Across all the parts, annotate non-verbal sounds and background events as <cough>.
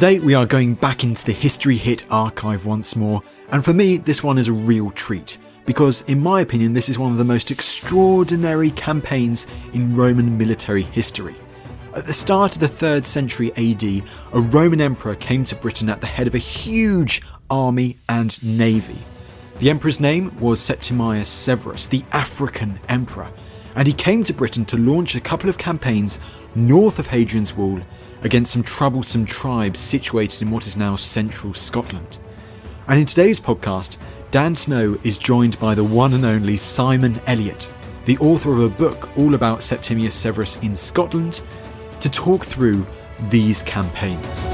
Today, we are going back into the History Hit archive once more, and for me, this one is a real treat. Because, in my opinion, this is one of the most extraordinary campaigns in Roman military history. At the start of the 3rd century AD, a Roman emperor came to Britain at the head of a huge army and navy. The emperor's name was Septimius Severus, the African emperor, and he came to Britain to launch a couple of campaigns north of Hadrian's Wall against some troublesome tribes situated in what is now central Scotland. And in today's podcast, Dan Snow is joined by the one and only Simon Elliott, the author of a book all about Septimius Severus in Scotland, to talk through these campaigns.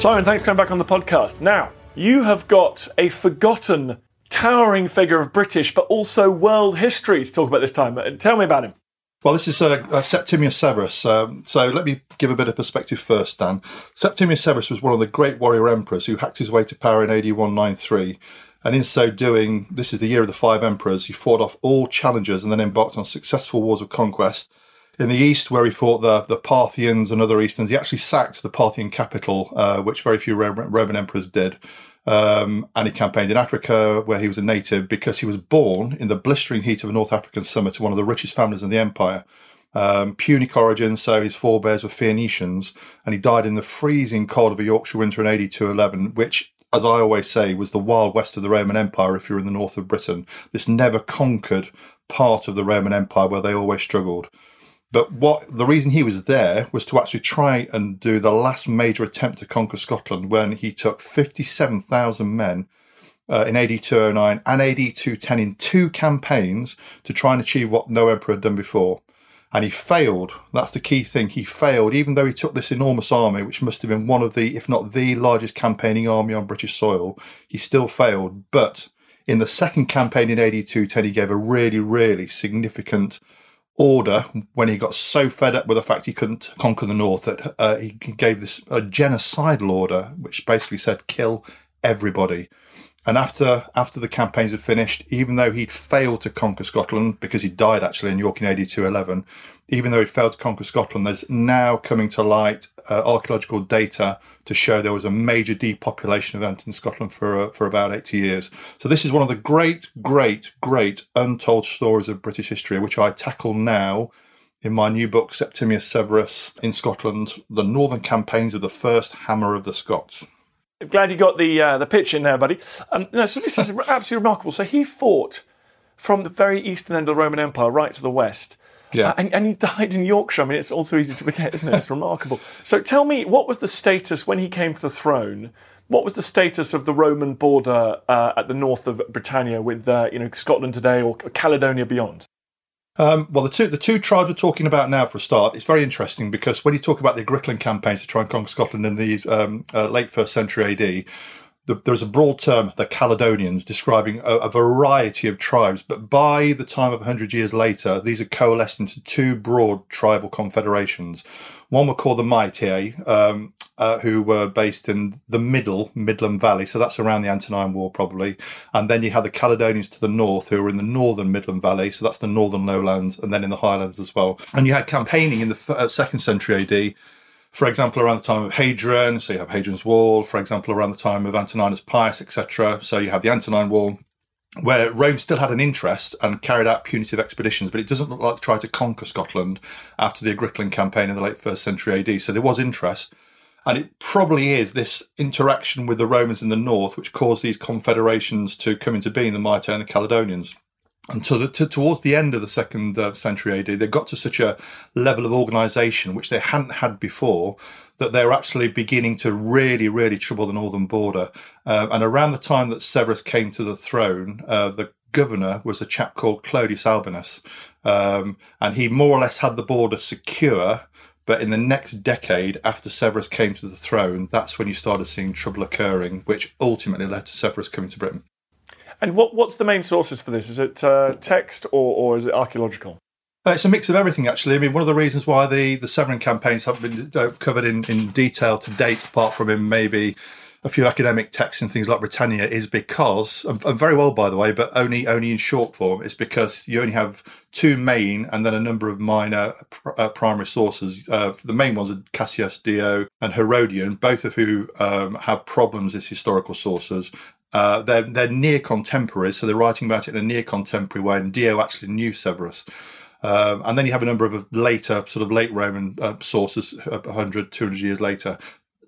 Simon, thanks for coming back on the podcast. Now, you have got a forgotten, towering figure of British but also world history to talk about this time. Uh, Tell me about him. Well, this is uh, uh, Septimius Severus. Um, so let me give a bit of perspective first, Dan. Septimius Severus was one of the great warrior emperors who hacked his way to power in AD 193. And in so doing, this is the year of the five emperors. He fought off all challengers and then embarked on successful wars of conquest. In the east, where he fought the, the Parthians and other Easterns, he actually sacked the Parthian capital, uh, which very few Roman, Roman emperors did. Um, and he campaigned in Africa, where he was a native, because he was born in the blistering heat of a North African summer to one of the richest families in the empire. Um, Punic origin, so his forebears were Phoenicians, and he died in the freezing cold of a Yorkshire winter in AD 211, which, as I always say, was the wild west of the Roman Empire if you're in the north of Britain. This never conquered part of the Roman Empire where they always struggled. But what the reason he was there was to actually try and do the last major attempt to conquer Scotland when he took 57,000 men uh, in AD 209 and AD 210 in two campaigns to try and achieve what no emperor had done before. And he failed. That's the key thing. He failed, even though he took this enormous army, which must have been one of the, if not the largest campaigning army on British soil. He still failed. But in the second campaign in AD 210, he gave a really, really significant order when he got so fed up with the fact he couldn't conquer the north that uh, he gave this a genocidal order, which basically said kill everybody. And after after the campaigns had finished, even though he'd failed to conquer Scotland because he died actually in York in AD 211, even though he'd failed to conquer Scotland, there's now coming to light uh, archaeological data to show there was a major depopulation event in Scotland for uh, for about 80 years. So this is one of the great, great, great untold stories of British history, which I tackle now in my new book Septimius Severus in Scotland: The Northern Campaigns of the First Hammer of the Scots. Glad you got the uh, the pitch in there, buddy. Um, no, so this is <laughs> absolutely remarkable. So he fought from the very eastern end of the Roman Empire right to the west. Yeah. Uh, and, and he died in Yorkshire. I mean, it's also easy to forget, isn't it? It's remarkable. So tell me, what was the status when he came to the throne? What was the status of the Roman border uh, at the north of Britannia with, uh, you know, Scotland today or Caledonia beyond? Um, well, the two the two tribes we're talking about now, for a start, it's very interesting because when you talk about the Agricolan campaigns to try and conquer Scotland in the um, uh, late first century AD, the, there's a broad term, the Caledonians, describing a, a, variety of tribes. But by the time of 100 years later, these are coalesced into two broad tribal confederations. One were called the Maeatae, um, uh, who were based in the middle Midland Valley, so that's around the Antonine Wall probably. And then you had the Caledonians to the north, who were in the northern Midland Valley, so that's the northern lowlands, and then in the highlands as well. And you had campaigning in the uh, second century AD for example, around the time of Hadrian, so you have Hadrian's Wall, for example, around the time of Antoninus Pius, etc. So you have the Antonine Wall, where Rome still had an interest and carried out punitive expeditions, but it doesn't look like they tried to conquer Scotland after the Agricolan campaign in the late first century AD. So there was interest. And it probably is this interaction with the Romans in the north which caused these confederations to come into being, the Maeatae and the Caledonians. So the, to, towards the end of the second uh, century AD, they got to such a level of organisation which they hadn't had before that they were actually beginning to really, really trouble the northern border. Uh, and around the time that Severus came to the throne, uh, the governor was a chap called Clodius Albinus. Um, and he more or less had the border secure. But in the next decade, after Severus came to the throne, that's when you started seeing trouble occurring, which ultimately led to Severus coming to Britain. And what, what's the main sources for this? Is it uh, text or, or is it archaeological? Uh, it's a mix of everything, actually. I mean, one of the reasons why the, the Severan campaigns haven't been uh, covered in, in detail to date, apart from in maybe a few academic texts and things like Britannia, is because, and, very well, by the way, but only only in short form, is because you only have two main and then a number of minor uh, primary sources. Uh, the main ones are Cassius Dio and Herodian, both of who um, have problems as historical sources. Uh, they're, they're near contemporaries, so they're writing about it in a near contemporary way, and Dio actually knew Severus. Um, and then you have a number of later, sort of late Roman uh, sources, 100, 200 years later.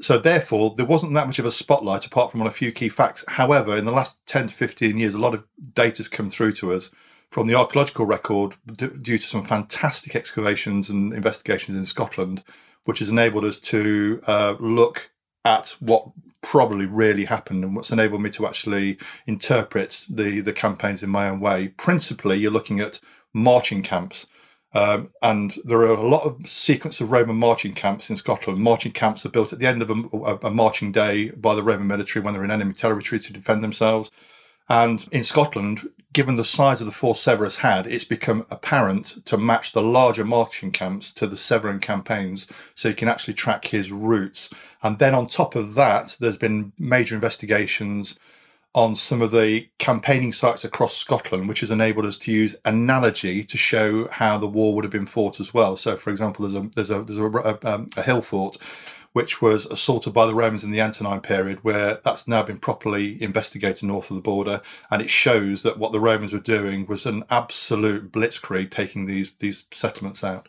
So therefore, there wasn't that much of a spotlight apart from on a few key facts. However, in the last 10 to 15 years, a lot of data has come through to us from the archaeological record d- due to some fantastic excavations and investigations in Scotland, which has enabled us to uh, look at what probably really happened and what's enabled me to actually interpret the the campaigns in my own way. Principally, you're looking at marching camps. Um, and there are a lot of sequence of Roman marching camps in Scotland. Marching camps are built at the end of a, a marching day by the Roman military when they're in enemy territory to defend themselves. And in Scotland, given the size of the force Severus had, it's become apparent to match the larger marching camps to the Severan campaigns, so you can actually track his routes. And then on top of that, there's been major investigations on some of the campaigning sites across Scotland, which has enabled us to use analogy to show how the war would have been fought as well. So, for example, there's a there's a there's a, a, um, a hill fort which was assaulted by the Romans in the Antonine period, where that's now been properly investigated north of the border, and it shows that what the Romans were doing was an absolute blitzkrieg, taking these these settlements out.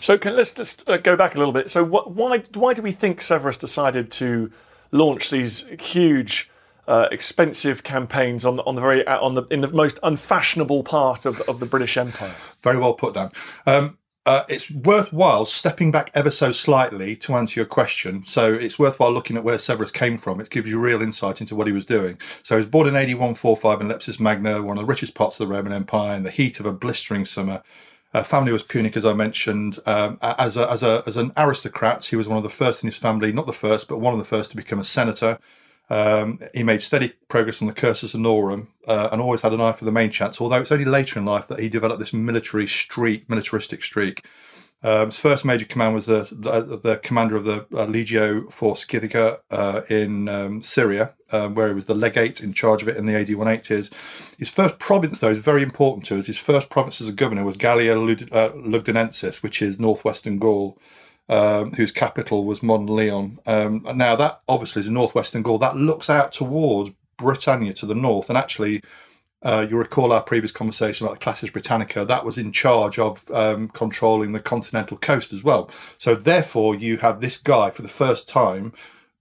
So can, let's just uh, go back a little bit. So why why do we think Severus decided to launch these huge uh, expensive campaigns on on the very uh, on the in the most unfashionable part of of the British Empire. Very well put, Dan. Um, uh, it's worthwhile stepping back ever so slightly to answer your question. So it's worthwhile looking at where Severus came from. It gives you real insight into what he was doing. So he was born in AD 145 in Leptis Magna, one of the richest parts of the Roman Empire, in the heat of a blistering summer. Uh, family was Punic, as I mentioned. Um, as, a, as, a, as an aristocrat, he was one of the first in his family, not the first, but one of the first to become a senator. Um, he made steady progress on the Cursus Honorum uh, and always had an eye for the main chance, although it's only later in life that he developed this military streak, militaristic streak. Um, his first major command was the, the, the commander of the uh, Legio IV Scythica uh, in um, Syria, um, where he was the legate in charge of it in the AD 180s. His first province, though, is very important to us. His first province as a governor was Gallia uh, Lugdunensis, which is northwestern Gaul um, whose capital was Mont Leon. Um, now, that obviously is in northwestern Gaul. That looks out towards Britannia to the north. And actually, uh, you recall our previous conversation about the Classis Britannica, that was in charge of um, controlling the continental coast as well. So, therefore, you have this guy for the first time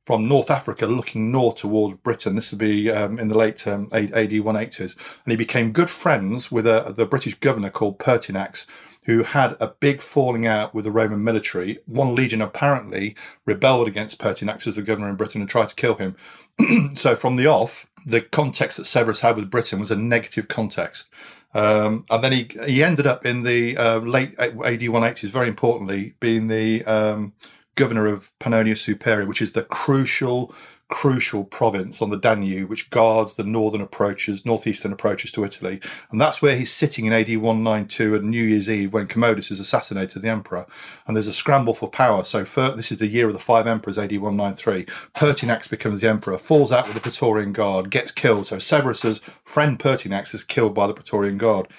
from North Africa looking north towards Britain. This would be um, in the late um, AD 180s. And he became good friends with a, the British governor called Pertinax who had a big falling out with the Roman military. One legion apparently rebelled against Pertinax as the governor in Britain and tried to kill him. <clears throat> so from the off, the context that Severus had with Britain was a negative context. Um, and then he he ended up in the uh, late AD 180s, very importantly, being the um, governor of Pannonia Superior, which is the crucial crucial province on the Danube, which guards the northern approaches, northeastern approaches to Italy. And that's where he's sitting in AD 192 at New Year's Eve when Commodus is assassinated the emperor. And there's a scramble for power. So this is the year of the five emperors, AD 193. Pertinax becomes the emperor, falls out with the Praetorian Guard, gets killed. So Severus's friend Pertinax is killed by the Praetorian Guard.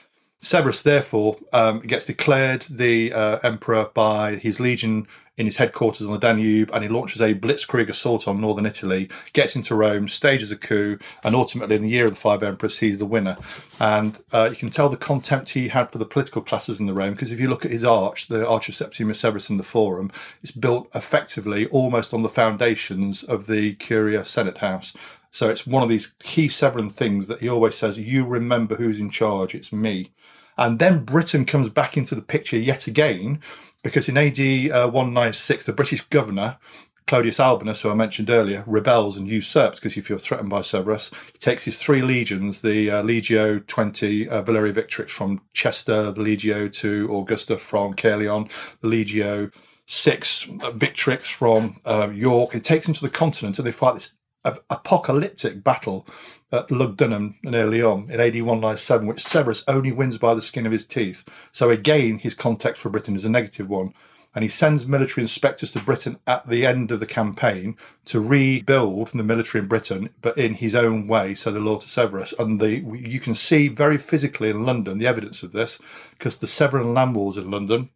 Severus, therefore, um, gets declared the uh, emperor by his legion in his headquarters on the Danube, and he launches a blitzkrieg assault on northern Italy, gets into Rome, stages a coup, and ultimately, in the year of the five emperors, he's the winner. And uh, you can tell the contempt he had for the political classes in the Rome, because if you look at his arch, the Arch of Septimius Severus in the Forum, it's built effectively almost on the foundations of the Curia Senate House. So it's one of these key Severan things that he always says, you remember who's in charge, it's me. And then Britain comes back into the picture yet again, because in AD uh, 196, the British governor, Clodius Albinus, who I mentioned earlier, rebels and usurps because he feels threatened by Severus. He takes his three legions, the uh, Legio 20, uh, Valeria Victrix from Chester, the Legio 2, Augusta from Caerleon, the Legio 6, uh, Victrix from uh, York. He takes them to the continent and they fight this apocalyptic battle at Lugdunum and early on in AD 197, which Severus only wins by the skin of his teeth. So again, his context for Britain is a negative one. And he sends military inspectors to Britain at the end of the campaign to rebuild the military in Britain, but in his own way. So the law to Severus, and the you can see very physically in London the evidence of this, because the Severan land walls in London,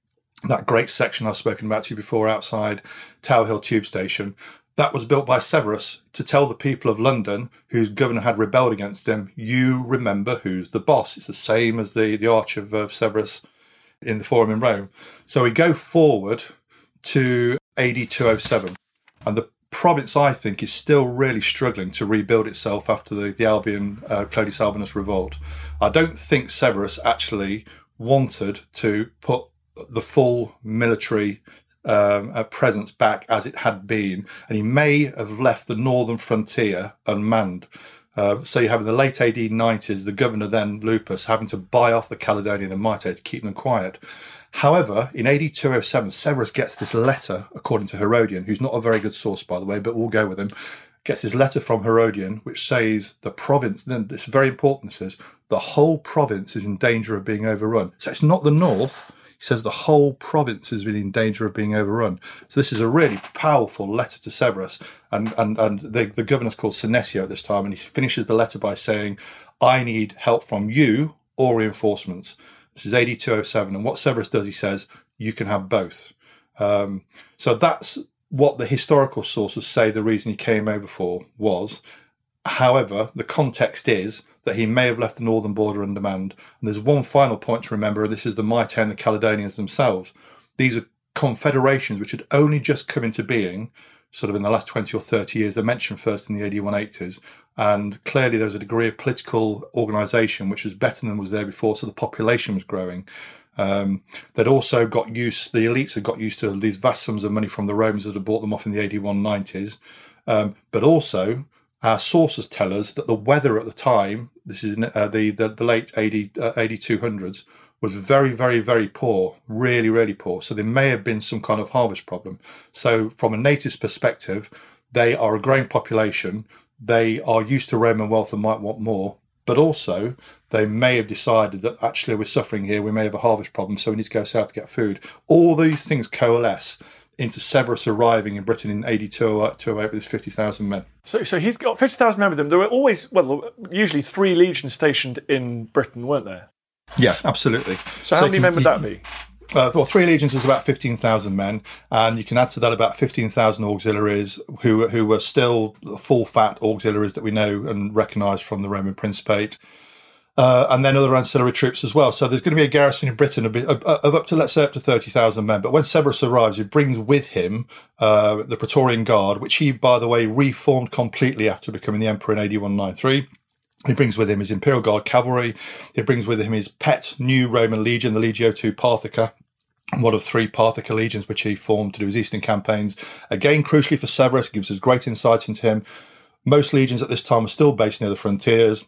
that great section I've spoken about to you before outside Tower Hill Tube Station, that was built by Severus to tell the people of London, whose governor had rebelled against him, you remember who's the boss. It's the same as the, the Arch of, of Severus in the Forum in Rome. So we go forward to AD 207, and the province, I think, is still really struggling to rebuild itself after the, the Albion, uh, Clodius Albinus revolt. I don't think Severus actually wanted to put the full military um, presence back as it had been, and he may have left the northern frontier unmanned. Uh, so you have in the late AD 90s the governor then Lupus having to buy off the Caledonian and Maeatae to keep them quiet. However, in AD 207, Severus gets this letter, according to Herodian, who's not a very good source, by the way, but we'll go with him. Gets his letter from Herodian, which says the province, then it's very important, is the whole province is in danger of being overrun. So it's not the north, he says the whole province has been in danger of being overrun. So this is a really powerful letter to Severus, and and and the the governor's called Senecio at this time, and he finishes the letter by saying, "I need help from you or reinforcements." This is 8207, and what Severus does, he says, "You can have both." Um, so that's what the historical sources say the reason he came over for was. However, the context is that he may have left the northern border undemanned. And there's one final point to remember, this is the Maeatae and the Caledonians themselves. These are confederations which had only just come into being sort of in the last 20 or 30 years. They're mentioned first in the AD 180s. And clearly there's a degree of political organisation which was better than was there before, so the population was growing. Um, they'd also got used, the elites had got used to these vast sums of money from the Romans that had bought them off in the AD 190s. Um, but also, our sources tell us that the weather at the time, this is uh, the, the, the late 80, uh, 8200s, was very, very, very poor, really, really poor. So there may have been some kind of harvest problem. So from a native's perspective, they are a growing population. They are used to Roman wealth and might want more. But also, they may have decided that actually we're suffering here. We may have a harvest problem, so we need to go south to get food. All these things coalesce into Severus arriving in Britain in AD 208 with his 50,000 men. So, so he's got 50,000 men with him. There were always, well, usually three legions stationed in Britain, weren't there? Yeah, absolutely. So, how many men would that be? Uh, well, three legions is about 15,000 men, and you can add to that about 15,000 auxiliaries who, who were still full fat auxiliaries that we know and recognise from the Roman Principate uh, and then other ancillary troops as well. So there's going to be a garrison in Britain of, of up to let's say up to thirty thousand men. But when Severus arrives, he brings with him uh, the Praetorian Guard, which he, by the way, reformed completely after becoming the emperor in AD 193. He brings with him his Imperial Guard cavalry. He brings with him his pet new Roman legion, the Legio II Parthica, one of three Parthica legions which he formed to do his eastern campaigns. Again, crucially for Severus, gives us great insight into him. Most legions at this time are still based near the frontiers.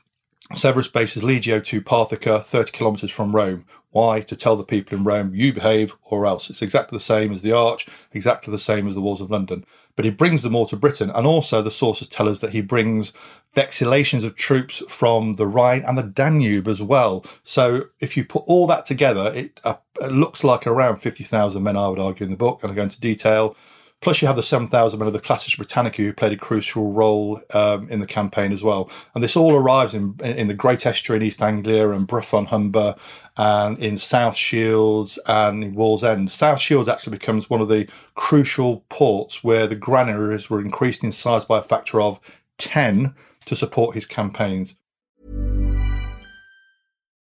Severus bases Legio II Parthica, 30 kilometres from Rome. Why? To tell the people in Rome, you behave or else. It's exactly the same as the Arch, exactly the same as the walls of London. But he brings them all to Britain. And also, the sources tell us that he brings vexillations of troops from the Rhine and the Danube as well. So if you put all that together, it, uh, it looks like around 50,000 men, I would argue, in the book. And I go into detail Plus, you have the 7,000 men of the Classis Britannica who played a crucial role um, in the campaign as well. And this all arrives in, in the Great Estuary in East Anglia and Brough on Humber and in South Shields and in Wallsend. South Shields actually becomes one of the crucial ports where the granaries were increased in size by a factor of 10 to support his campaigns.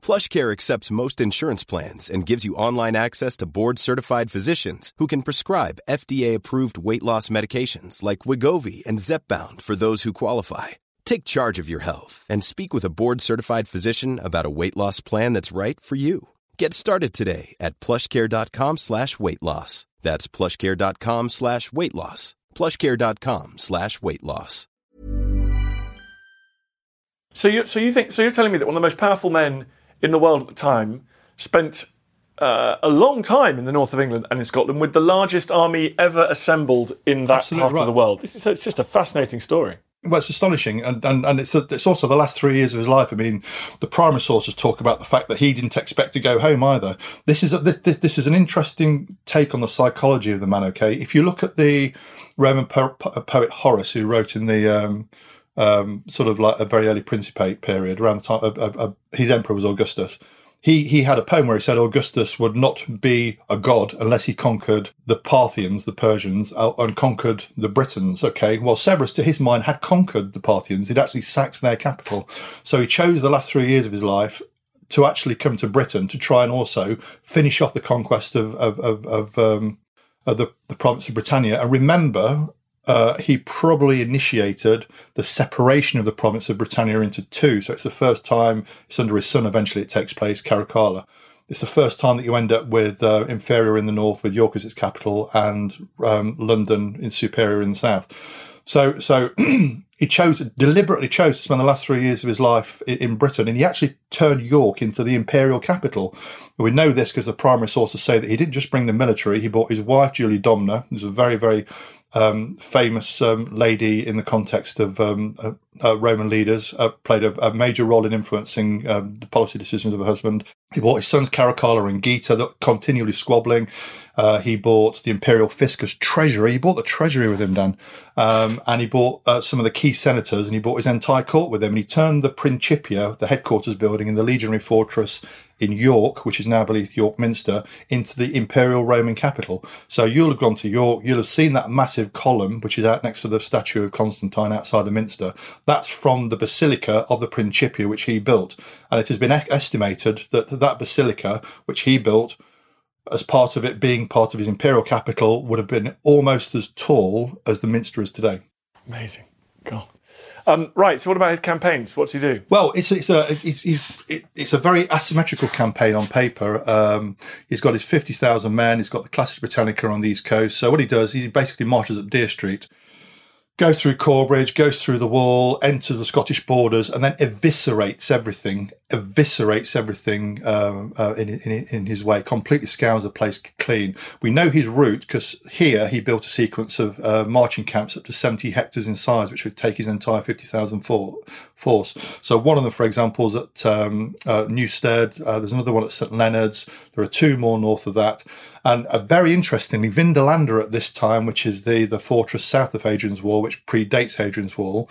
PlushCare accepts most insurance plans and gives you online access to board-certified physicians who can prescribe FDA-approved weight loss medications like Wegovy and Zepbound for those who qualify. Take charge of your health and speak with a board-certified physician about a weight loss plan that's right for you. Get started today at plushcare.com slash weight loss. That's plushcare.com slash weight loss. plushcare.com slash weight loss. So you, so you think, so you're telling me that one of the most powerful men in the world at the time spent uh, a long time in the north of England and in Scotland with the largest army ever assembled in that Absolutely part right. of the world. This is, it's just a fascinating story. Well, it's astonishing, and and, and it's it's also the last three years of his life. I mean, the primary sources talk about the fact that he didn't expect to go home either. This is a, this, this is an interesting take on the psychology of the man. Okay, if you look at the Roman po- po- poet Horace, who wrote in the um, um, sort of like a very early Principate period, around the time of, of, of his emperor was Augustus. He he had a poem where he said Augustus would not be a god unless he conquered the Parthians, the Persians, uh, and conquered the Britons. Okay, well Severus, to his mind, had conquered the Parthians. He'd actually sacked their capital, so he chose the last three years of his life to actually come to Britain to try and also finish off the conquest of of of, of, um, the, the province of Britannia. And remember, uh, he probably initiated the separation of the province of Britannia into two. So it's the first time it's under his son. Eventually, it takes place, Caracalla. It's the first time that you end up with uh, inferior in the north, with York as its capital, and um, London in superior in the south. So, so <clears throat> he chose deliberately chose to spend the last three years of his life in, in Britain, and he actually turned York into the imperial capital. We know this because the primary sources say that he didn't just bring the military; he brought his wife Julia Domna, who's a very, very um, famous um, lady in the context of um, uh, Roman leaders, uh, played a, a, major role in influencing um, the policy decisions of her husband. He bought his sons Caracalla and Geta, that continually squabbling. Uh, he bought the imperial fiscus treasury. He bought the treasury with him, Dan, um, and he bought uh, some of the key senators, and he bought his entire court with him. And he turned the Principia, the headquarters building in the legionary fortress in York, which is now beneath York Minster, into the Imperial Roman capital. So you'll have gone to York, you'll have seen that massive column, which is out next to the statue of Constantine outside the Minster. That's from the Basilica of the Principia, which he built. And it has been estimated that that basilica, which he built, as part of it being part of his imperial capital, would have been almost as tall as the Minster is today. Amazing. God. Um, right. So, what about his campaigns? What's he do? Well, it's it's a it's it's, it's a very asymmetrical campaign on paper. Um, he's got his fifty thousand men. He's got the Classis Britannica on the east coast. So what he does, he basically marches up Dere Street, goes through Corbridge, goes through the wall, enters the Scottish borders, and then eviscerates everything. Eviscerates everything um, uh, in, in in his way. Completely scours the place clean. We know his route because here he built a sequence of uh, marching camps up to seventy hectares in size, which would take his entire fifty thousand for, force. So one of them, for example, is at um, uh, Newstead. Uh, there's another one at St Leonard's. There are two more north of that. And uh, very interestingly, Vindolanda at this time, which is the, the fortress south of Hadrian's Wall, which predates Hadrian's Wall,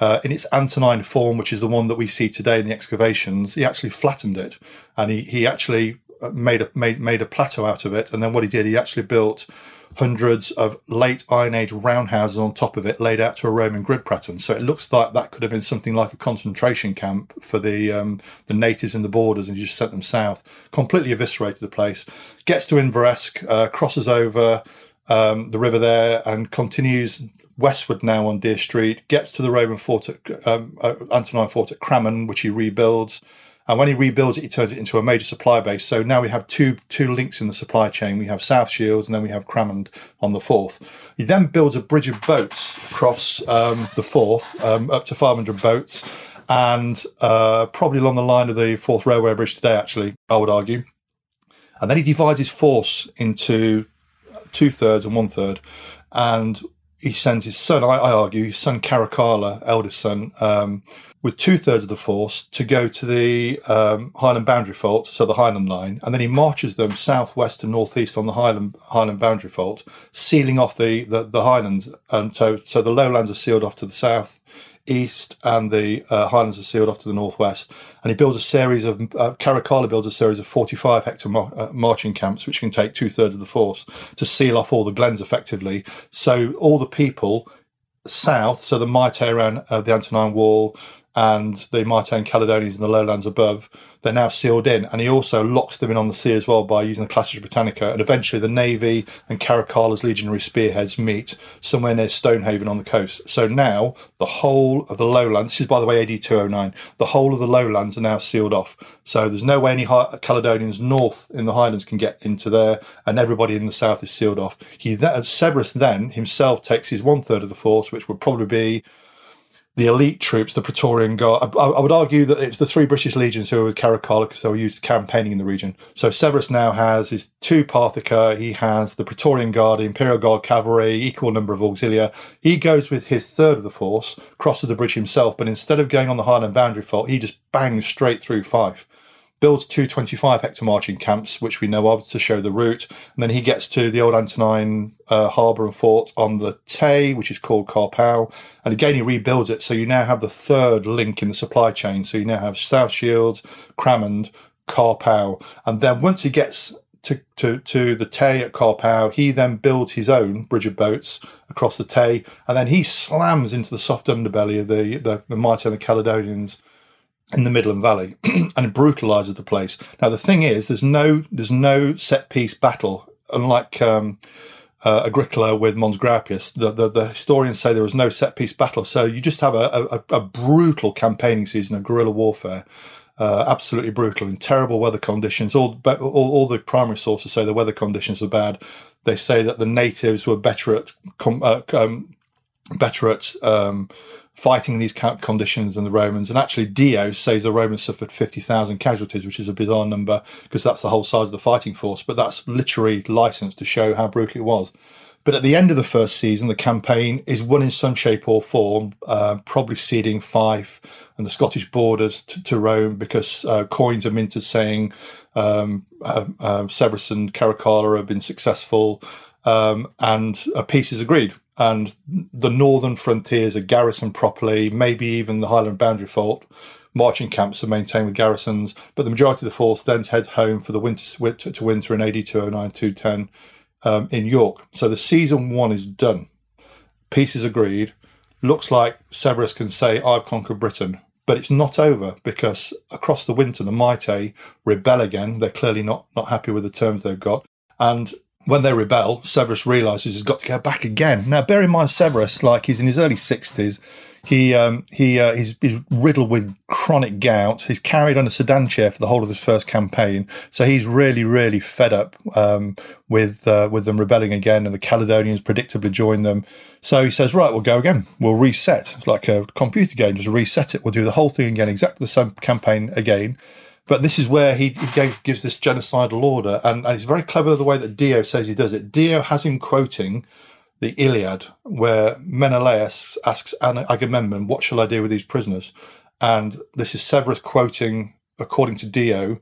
uh, in its Antonine form, which is the one that we see today in the excavations, he actually flattened it, and he he actually uh, made a made made a plateau out of it. And then what he did, he actually built hundreds of late Iron Age roundhouses on top of it, laid out to a Roman grid pattern. So it looks like that could have been something like a concentration camp for the um, the natives in the borders, and he just sent them south. Completely eviscerated the place. Gets to Inveresk, uh, crosses over um, the river there, and continues westward now on Dere Street. Gets to the Roman fort at um, uh, Antonine fort at Cramond, which he rebuilds. And when he rebuilds it, he turns it into a major supply base. So now we have two two links in the supply chain. We have South Shields and then we have Cramond on the Forth. He then builds a bridge of boats across um, the Forth, um, up to 500 boats, and uh, probably along the line of the Forth Railway Bridge today, actually, I would argue. And then he divides his force into two thirds and one third. And he sends his son, I, I argue, his son Caracalla, eldest son, um, with two thirds of the force to go to the um, Highland boundary fault, so the Highland line, and then he marches them southwest to northeast on the Highland Highland boundary fault, sealing off the, the, the Highlands, and so so the lowlands are sealed off to the south, east, and the uh, Highlands are sealed off to the northwest. And he builds a series of uh, Caracalla builds a series of forty-five hectare mar- uh, marching camps, which can take two thirds of the force to seal off all the glens effectively. So all the people south, so the Maeatae around uh, the Antonine Wall, and the Martain Caledonians in the lowlands above, they're now sealed in. And he also locks them in on the sea as well by using the Classis Britannica. And eventually the Navy and Caracalla's legionary spearheads meet somewhere near Stonehaven on the coast. So now the whole of the lowlands, this is by the way AD 209, the whole of the lowlands are now sealed off. So there's no way any Caledonians north in the Highlands can get into there, and everybody in the south is sealed off. He Severus then himself takes his one third of the force, which would probably be the elite troops, the Praetorian Guard. I, I, would argue that it's the three British legions who were with Caracalla because they were used campaigning in the region. So Severus now has his two Parthica, He has the Praetorian Guard, Imperial Guard cavalry, equal number of auxilia. He goes with his third of the force, crosses the bridge himself, but instead of going on the Highland boundary fault, he just bangs straight through Fife builds two 25 hectare marching camps, which we know of to show the route. And then he gets to the old Antonine uh, harbour and fort on the Tay, which is called Carpow. And again, he rebuilds it. So you now have the third link in the supply chain. So you now have South Shields, Cramond, Carpow. And then once he gets to, to, to the Tay at Carpow, he then builds his own bridge of boats across the Tay. And then he slams into the soft underbelly of the, the, the Might and the Caledonians in the Midland Valley <clears throat> and brutalizes the place. Now the thing is, there's no there's no set piece battle, unlike um, uh, Agricola with Mons Graupius. The, the, the historians say there was no set piece battle, so you just have a, a, a brutal campaigning season of guerrilla warfare. Uh, absolutely brutal in terrible weather conditions. All, all, all the primary sources say the weather conditions were bad. They say that the natives were better at com, uh, um, better at um, fighting these conditions than the Romans. And actually, Dio says the Romans suffered 50,000 casualties, which is a bizarre number because that's the whole size of the fighting force. But that's literary license to show how brutal it was. But at the end of the first season, the campaign is won in some shape or form, uh, probably ceding Fife and the Scottish borders to, to Rome because uh, coins are minted saying um, uh, uh Severus and Caracalla have been successful um, and a peace is agreed and the northern frontiers are garrisoned properly, maybe even the Highland boundary fault. Marching camps are maintained with garrisons, but the majority of the force then head home for the winter to winter in AD 209 210 um, in York. So the season one is done. Peace is agreed. Looks like Severus can say, I've conquered Britain. But it's not over because across the winter, the Maeatae rebel again. They're clearly not, not happy with the terms they've got. And when they rebel, Severus realizes he's got to go back again. Now, bear in mind, Severus, like he's in his early sixties, he um, he uh, he's, he's, riddled with chronic gout. He's carried on a sedan chair for the whole of his first campaign, so he's really really fed up um, with uh, with them rebelling again, and the Caledonians predictably join them. So he says, "Right, we'll go again. We'll reset. It's like a computer game. Just reset it. We'll do the whole thing again, exactly the same campaign again." But this is where he, gives this genocidal order, and, and it's very clever the way that Dio says he does it. Dio has him quoting the Iliad, where Menelaus asks Agamemnon, "What shall I do with these prisoners?" And this is Severus quoting, according to Dio,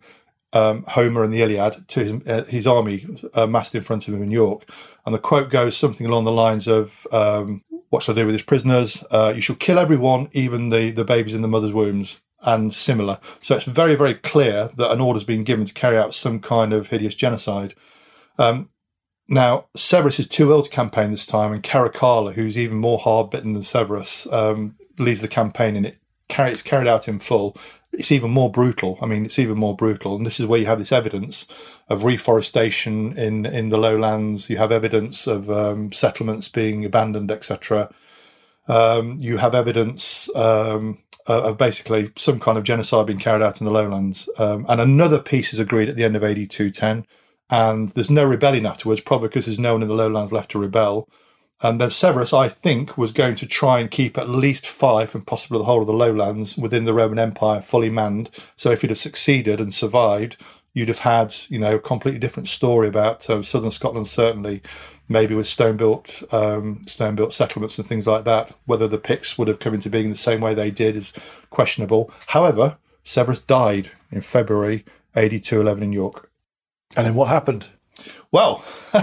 um, Homer and the Iliad to his, uh, his army uh, massed in front of him in York. And the quote goes something along the lines of, um, What shall I do with these prisoners? Uh, you shall kill everyone, even the, the babies in the mother's wombs, and similar. So it's very, very clear that an order's been given to carry out some kind of hideous genocide. Um, now, Severus is too ill to campaign this time, and Caracalla, who's even more hard bitten than Severus, um, leads the campaign, and it carry, it's carried out in full. It's even more brutal. I mean, it's even more brutal, and this is where you have this evidence of reforestation in in the lowlands. You have evidence of um, settlements being abandoned, etc. Um, you have evidence um, of basically some kind of genocide being carried out in the lowlands, um, and another peace is agreed at the end of AD 210 and there's no rebellion afterwards, probably because there's no one in the lowlands left to rebel. And then Severus, I think, was going to try and keep at least Fife and possibly the whole of the lowlands within the Roman Empire fully manned. So if he'd have succeeded and survived, you'd have had, you know, a completely different story about um, southern Scotland, certainly, maybe with stone built um, stone built settlements and things like that. Whether the Picts would have come into being the same way they did is questionable. However, Severus died in February AD 211 in York. And then what happened? Well, <laughs>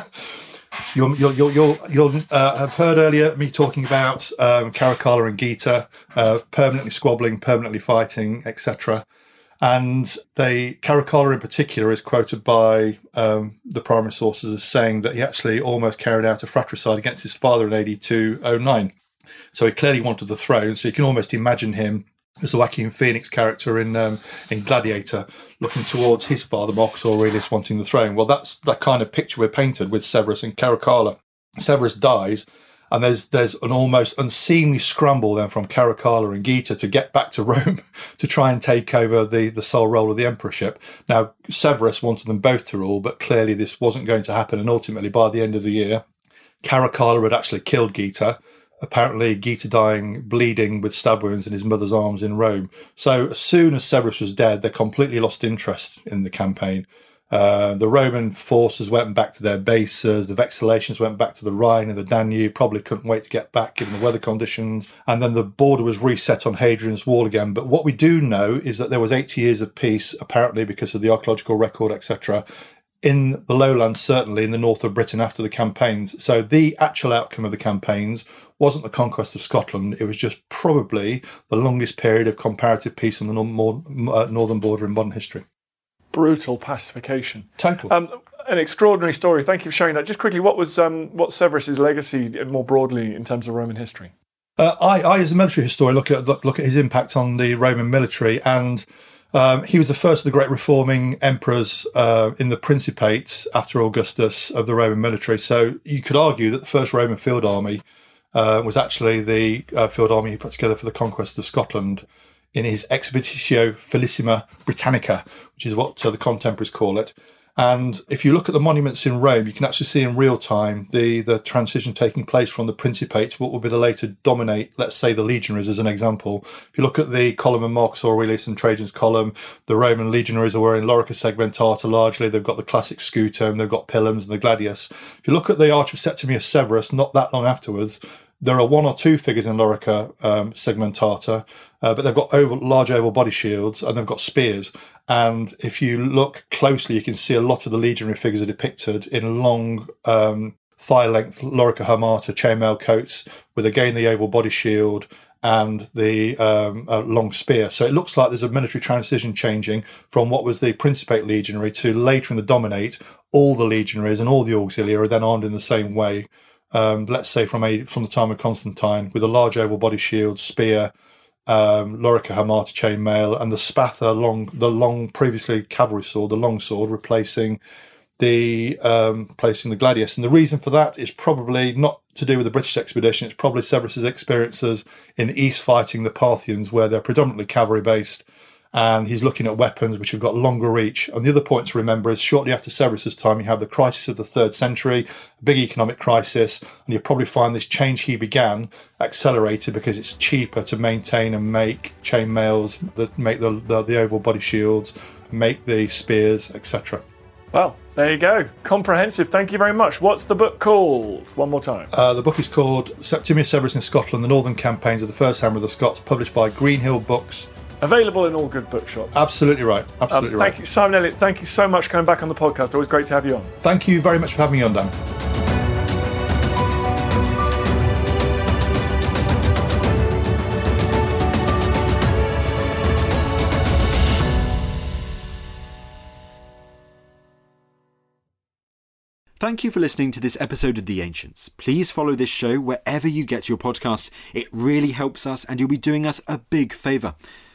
you'll, you'll, you'll, you'll, you'll uh, have heard earlier me talking about um, Caracalla and Geta uh, permanently squabbling, permanently fighting, etc. And they, Caracalla in particular is quoted by um, the primary sources as saying that he actually almost carried out a fratricide against his father in AD 209. So he clearly wanted the throne. So you can almost imagine him as the Joaquin Phoenix character in um, in Gladiator, looking towards his father Marcus Aurelius wanting the throne. Well, that's that kind of picture we're painted with Severus and Caracalla. Severus dies, and there's there's an almost unseemly scramble then from Caracalla and Geta to get back to <laughs> Rome to try and take over the the sole role of the emperorship. Now Severus wanted them both to rule, but clearly this wasn't going to happen, and ultimately by the end of the year, Caracalla had actually killed Geta apparently Geta dying bleeding with stab wounds in his mother's arms in Rome. So as soon as Severus was dead, they completely lost interest in the campaign. Uh, the Roman forces went back to their bases. The vexillations went back to the Rhine and the Danube. Probably couldn't wait to get back given the weather conditions. And then the border was reset on Hadrian's Wall again. But what we do know is that there was 80 years of peace, apparently because of the archaeological record, etc in the lowlands, certainly in the north of Britain after the campaigns. So the actual outcome of the campaigns wasn't the conquest of Scotland. It was just probably the longest period of comparative peace on the uh, northern border in modern history. Brutal pacification. Total. Um, an extraordinary story. Thank you for sharing that. Just quickly, what was um, what Severus's legacy more broadly in terms of Roman history? Uh, I, I, as a military historian, look at look, look at his impact on the Roman military and um, he was the first of the great reforming emperors uh, in the Principate after Augustus of the Roman military. So you could argue that the first Roman field army uh, was actually the uh, field army he put together for the conquest of Scotland in his Expeditio Felicissima Britannica, which is what uh, the contemporaries call it. And if you look at the monuments in Rome, you can actually see in real time the, the transition taking place from the Principate to what will be the later dominate, let's say, the legionaries as an example. If you look at the column of Marcus Aurelius and Trajan's column, the Roman legionaries are wearing lorica segmentata largely. They've got the classic scutum, they've got pilums and the gladius. If you look at the Arch of Septimius Severus, not that long afterwards, there are one or two figures in lorica um, segmentata, uh, but they've got oval, large oval body shields and they've got spears. And if you look closely, you can see a lot of the legionary figures are depicted in long um, thigh length lorica hamata chainmail coats with again the oval body shield and the um, long spear. So it looks like there's a military transition changing from what was the Principate legionary to later in the Dominate. All the legionaries and all the auxiliary are then armed in the same way. Um, let's say from a, from the time of Constantine, with a large oval body shield, spear, um, Lorica Hamata chainmail, and the Spatha long, the long previously cavalry sword, the long sword, replacing the um, placing the gladius. And the reason for that is probably not to do with the British expedition. It's probably Severus's experiences in the east fighting the Parthians, where they're predominantly cavalry based and he's looking at weapons which have got longer reach. And the other point to remember is shortly after Severus's time, you have the crisis of the third century, a big economic crisis, and you'll probably find this change he began accelerated because it's cheaper to maintain and make chain mails that make the, the, the oval body shields, make the spears, etc. Well, there you go. Comprehensive. Thank you very much. What's the book called? One more time. Uh, the book is called Septimius Severus in Scotland, the Northern Campaigns of the First Hammer of the Scots, published by Greenhill Books Available in all good bookshops. Absolutely right. Um, Absolutely um, right. Thank you, Simon Elliott. Thank you so much for coming back on the podcast. Always great to have you on. Thank you very much for having me on, Dan. Thank you for listening to this episode of The Ancients. Please follow this show wherever you get your podcasts. It really helps us, and you'll be doing us a big favour.